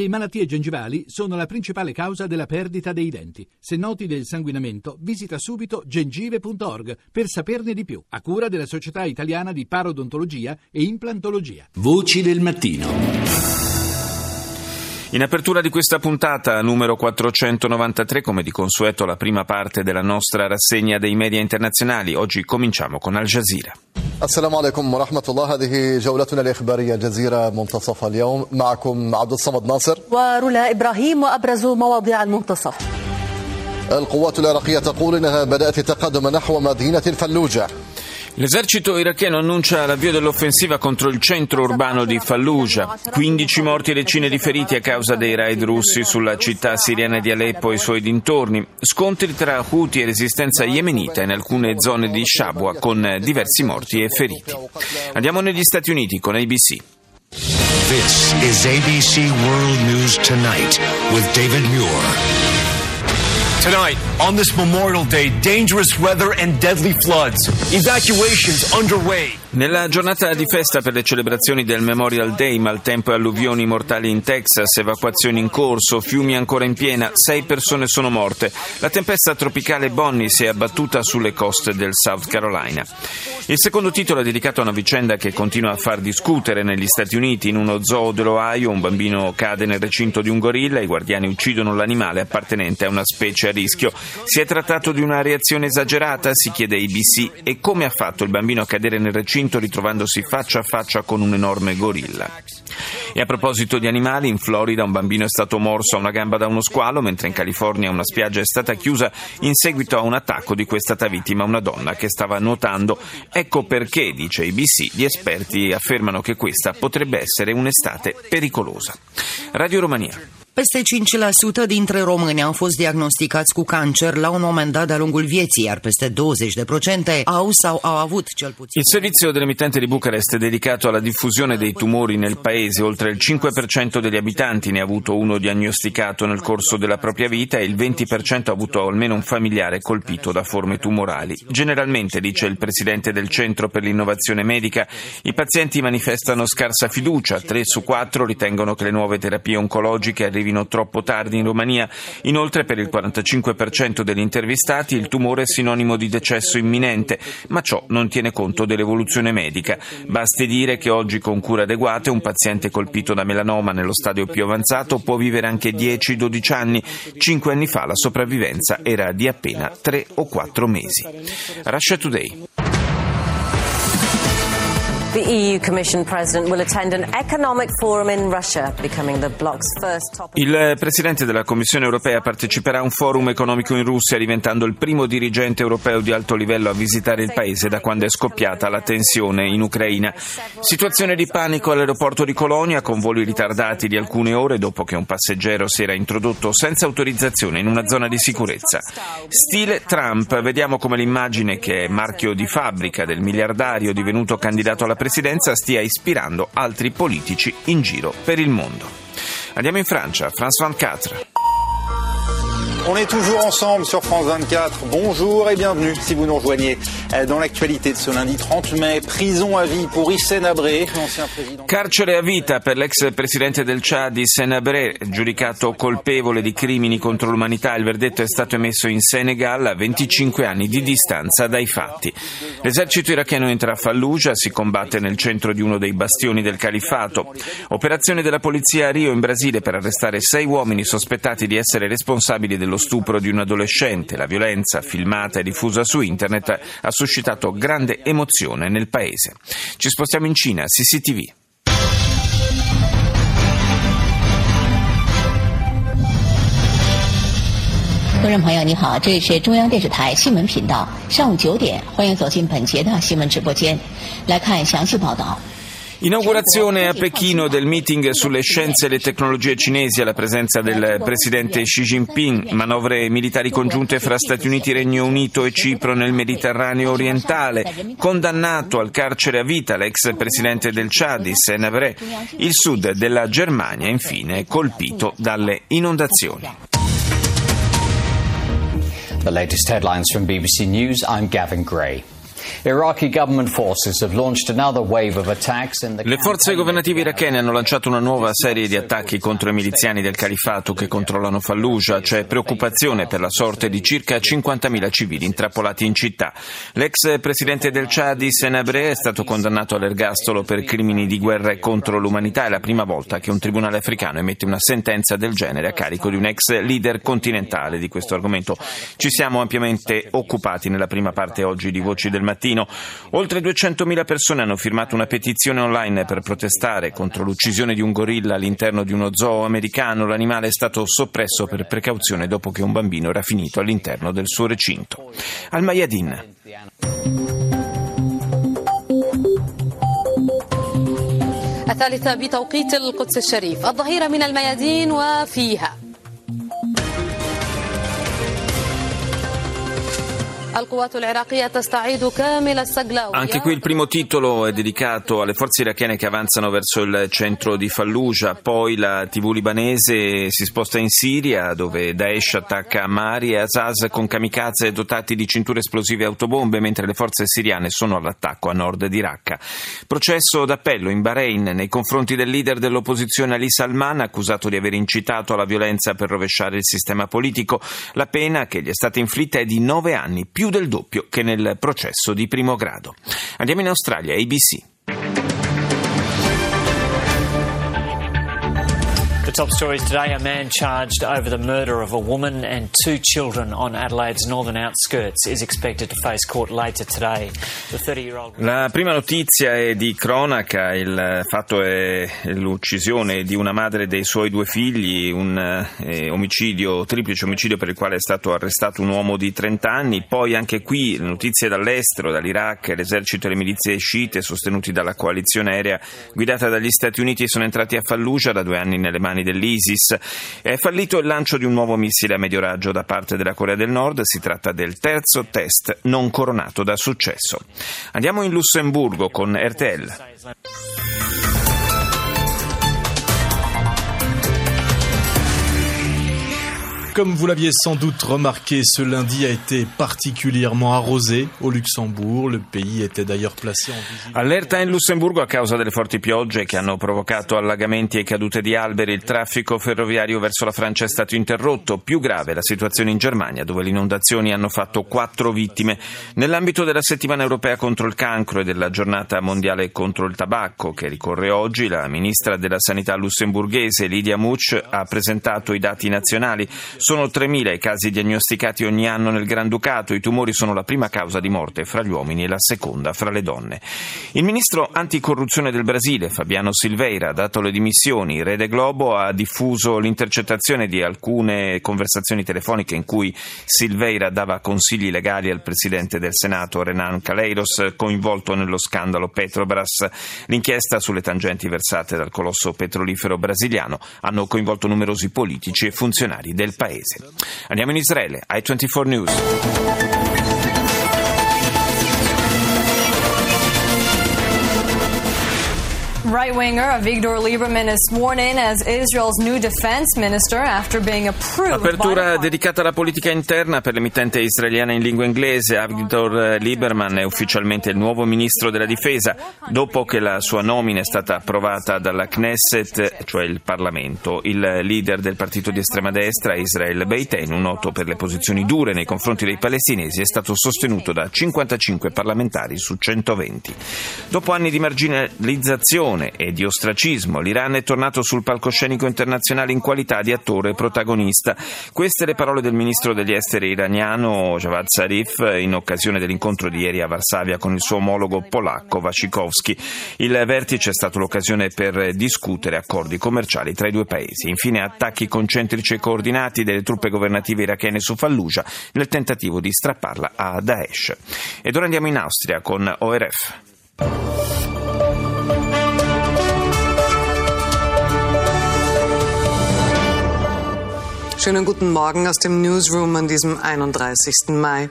Le malattie gengivali sono la principale causa della perdita dei denti. Se noti del sanguinamento, visita subito gengive.org per saperne di più, a cura della Società Italiana di Parodontologia e Implantologia. Voci del mattino. In apertura di questa puntata numero 493, come di consueto la prima parte della nostra rassegna dei media internazionali, oggi cominciamo con Al Jazeera. السلام عليكم ورحمة الله. هذه جولتنا الإخبارية الجزيرة منتصف اليوم. معكم عبد الصمد ناصر. ورولا إبراهيم وأبرز مواضيع المنتصف. القوات العراقية تقول إنها بدأت التقدم نحو مدينة فلوجة L'esercito iracheno annuncia l'avvio dell'offensiva contro il centro urbano di Fallujah. 15 morti e decine di feriti a causa dei raid russi sulla città siriana di Aleppo e i suoi dintorni. Scontri tra Houthi e resistenza yemenita in alcune zone di Shabwa con diversi morti e feriti. Andiamo negli Stati Uniti con ABC. This is ABC World News Tonight with David Muir. Tonight, on this Memorial Day, dangerous weather and deadly floods. Evacuations underway. Nella giornata di festa per le celebrazioni del Memorial Day, maltempo e alluvioni mortali in Texas, evacuazioni in corso, fiumi ancora in piena, sei persone sono morte. La tempesta tropicale Bonnie si è abbattuta sulle coste del South Carolina. Il secondo titolo è dedicato a una vicenda che continua a far discutere negli Stati Uniti. In uno zoo dell'Ohio un bambino cade nel recinto di un gorilla, i guardiani uccidono l'animale appartenente a una specie a rischio. Si è trattato di una reazione esagerata, si chiede ABC, e come ha fatto il bambino a cadere nel recinto ritrovandosi faccia a faccia con un enorme gorilla. E a proposito di animali, in Florida un bambino è stato morso a una gamba da uno squalo, mentre in California una spiaggia è stata chiusa in seguito a un attacco di cui è stata vittima una donna che stava nuotando. Ecco perché, dice ABC, gli esperti affermano che questa potrebbe essere un'estate pericolosa. Radio Romania. Peste 5% dintre români au fost diagnosticați cu cancer la un moment dat de-a lungul vieții, iar peste 20% au sau au avut cel puțin. Il servizio dell'emittente di Bucarest è dedicato alla diffusione dei tumori nel paese. Oltre il 5% degli abitanti ne ha avuto uno diagnosticato nel corso della propria vita e il 20% ha avuto almeno un familiare colpito da forme tumorali. Generalmente, dice il presidente del Centro per l'innovazione medica, i pazienti manifestano scarsa fiducia. 3 su 4 ritengono che le nuove terapie oncologiche arrivino troppo tardi in Romania. Inoltre, per il 45% degli intervistati il tumore è sinonimo di decesso imminente, ma ciò non tiene conto dell'evoluzione medica. Basti dire che oggi con cure adeguate un paziente colpito da melanoma nello stadio più avanzato può vivere anche 10-12 anni. Cinque anni fa la sopravvivenza era di appena 3 o 4 mesi. Russia Today. The EU Commission President will attend an economic forum in Russia, becoming the bloc's first top. Il Presidente della Commissione europea parteciperà a un forum economico in Russia, diventando il primo dirigente europeo di alto livello a visitare il paese da quando è scoppiata la tensione in Ucraina. Situazione di panico all'aeroporto di Colonia, con voli ritardati di alcune ore dopo che un passeggero si era introdotto senza autorizzazione in una zona di sicurezza. Stile Trump, vediamo come l'immagine che è marchio di fabbrica del miliardario divenuto candidato alla presidenza stia ispirando altri politici in giro per il mondo. Andiamo in Francia, France 24. On est toujours ensemble sur France 24. Bonjour et bienvenue si vous nous rejoignez dans l'actualité de ce lundi 30 mai. Prison à vie pour Hissène Habré, l'ancien président. Carcere a vita per l'ex presidente del Chad, Hissène Habré, giudicato colpevole di crimini contro l'umanità. Il verdetto è stato emesso in Senegal a 25 anni di distanza dai fatti. L'esercito iracheno entra a Fallujah, si combatte nel centro di uno dei bastioni del califfato. Operazione della polizia a Rio in Brasile per arrestare sei uomini sospettati di essere responsabili dello stupro di un adolescente. La violenza, filmata e diffusa su internet, ha suscitato grande emozione nel paese. Ci spostiamo in Cina, CCTV. Inaugurazione a Pechino del meeting sulle scienze e le tecnologie cinesi alla presenza del presidente Xi Jinping, manovre militari congiunte fra Stati Uniti, Regno Unito e Cipro nel Mediterraneo orientale, condannato al carcere a vita l'ex presidente del Chad, Senebre, il sud della Germania infine colpito dalle inondazioni. The latest headlines from BBC News, I'm Gavin Gray. Le forze governative irachene hanno lanciato una nuova serie di attacchi contro i miliziani del califato che controllano Fallujah. C'è preoccupazione per la sorte di circa 50.000 civili intrappolati in città. L'ex presidente del Chad, Senabre, è stato condannato all'ergastolo per crimini di guerra contro l'umanità. È la prima volta che un tribunale africano emette una sentenza del genere a carico di un ex leader continentale di questo argomento. Ci siamo ampiamente occupati nella prima parte oggi di Voci del Mattino Oltre 200.000 persone hanno firmato una petizione online per protestare contro l'uccisione di un gorilla all'interno di uno zoo americano. L'animale è stato soppresso per precauzione dopo che un bambino era finito all'interno del suo recinto. Al Mayadin. الثالثة بتوقيت القدس الشريف الظهيرة من الميادين وفيها Anche qui il primo titolo è dedicato alle forze irachene che avanzano verso il centro di Fallujah, poi la TV libanese si sposta in Siria dove Daesh attacca Mari e Azaz con kamikaze dotati di cinture esplosive e autobombe mentre le forze siriane sono all'attacco a nord di Raqqa. Processo d'appello in Bahrain nei confronti del leader dell'opposizione Ali Salman accusato di aver incitato alla violenza per rovesciare il sistema politico. La pena che gli è stata inflitta è di nove anni, più del doppio che nel processo di primo grado. Andiamo in Australia, ABC. The top stories today a man charged over the murder of a woman and two children on Adelaide's northern outskirts is expected to face court later today. The 30-year-old... La prima notizia è di cronaca, il fatto è l'uccisione di una madre e dei suoi due figli, un eh, omicidio, triplice omicidio per il quale è stato arrestato un uomo di 30 anni, poi anche qui notizie dall'estero, dall'Iraq, l'esercito e le milizie sciite sostenuti dalla coalizione aerea guidata dagli Stati Uniti sono entrati a Fallujah da due anni nelle mani mani dell'ISIS. È fallito il lancio di un nuovo missile a medio raggio da parte della Corea del Nord. Si tratta del terzo test non coronato da successo. Andiamo in Lussemburgo con RTL. Comme vous l'aviez sans doute remarqué, ce lundi a été particulièrement arrosé au Luxembourg. Le pays était d'ailleurs placé en vigile. Allerta in Lussemburgo a causa delle forti piogge che hanno provocato allagamenti e cadute di alberi. Il traffico ferroviario verso la Francia è stato interrotto. Più grave la situazione in Germania, dove le inondazioni hanno fatto quattro vittime. Nell'ambito della settimana europea contro il cancro e della giornata mondiale contro il tabacco, che ricorre oggi, la ministra della Sanità lussemburghese Lydia Much ha presentato i dati nazionali. Sono 3.000 i casi diagnosticati ogni anno nel Granducato. I tumori sono la prima causa di morte fra gli uomini e la seconda fra le donne. Il ministro anticorruzione del Brasile, Fabiano Silveira, ha dato le dimissioni. Rede Globo ha diffuso l'intercettazione di alcune conversazioni telefoniche in cui Silveira dava consigli legali al presidente del Senato, Renan Caleiros, coinvolto nello scandalo Petrobras. L'inchiesta sulle tangenti versate dal colosso petrolifero brasiliano hanno coinvolto numerosi politici e funzionari del paese paese. Andiamo in Israele, i24 News. Right winger Avigdor Lieberman is sworn in as Israel's new defense minister after being approved. Apertura dedicata alla politica interna per l'emittente israeliana in lingua inglese. Avigdor Lieberman è ufficialmente il nuovo ministro della difesa dopo che la sua nomina è stata approvata dalla Knesset, cioè il Parlamento. Il leader del partito di estrema destra, Israel Beitenu, noto per le posizioni dure nei confronti dei palestinesi, è stato sostenuto da 55 parlamentari su 120. Dopo anni di marginalizzazione e di ostracismo. L'Iran è tornato sul palcoscenico internazionale in qualità di attore protagonista. Queste le parole del ministro degli esteri iraniano Javad Zarif in occasione dell'incontro di ieri a Varsavia con il suo omologo polacco Wachikowski. Il vertice è stato l'occasione per discutere accordi commerciali tra i due paesi. Infine attacchi concentrici e coordinati delle truppe governative irachene su Fallujah nel tentativo di strapparla a Daesh. Ed ora andiamo in Austria con ORF. Schönen guten Morgen aus dem Newsroom an diesem 31. Mai.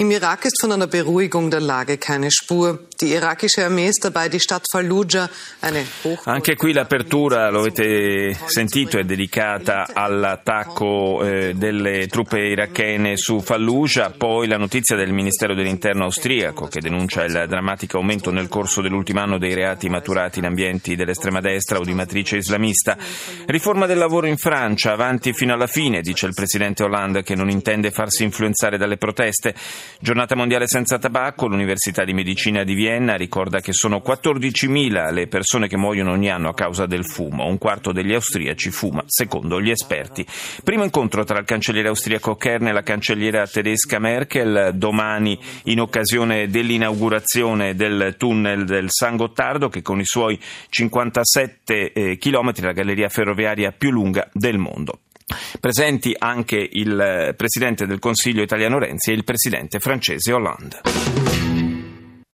Im Irak ist von einer Beruhigung der Lage keine Spur. Die irakische Armee ist dabei, die Stadt Fallujah, eine Anche qui l'apertura, lo avete sentito, è dedicata all'attacco eh, delle truppe irachene su Fallujah, poi la notizia del Ministero dell'Interno austriaco che denuncia il drammatico aumento nel corso dell'ultimo anno dei reati maturati in ambienti dell'estrema destra o di matrice islamista. Riforma del lavoro in Francia, avanti fino alla fine, dice il presidente Hollande che non intende farsi influenzare dalle proteste. Giornata mondiale senza tabacco, l'Università di Medicina di Vienna ricorda che sono 14.000 le persone che muoiono ogni anno a causa del fumo. Un quarto degli austriaci fuma, secondo gli esperti. Primo incontro tra il cancelliere austriaco Kern e la cancelliera tedesca Merkel domani in occasione dell'inaugurazione del tunnel del San Gottardo che con i suoi 57 eh, chilometri è la galleria ferroviaria più lunga del mondo. Presenti anche il Presidente del Consiglio italiano Renzi e il Presidente francese Hollande.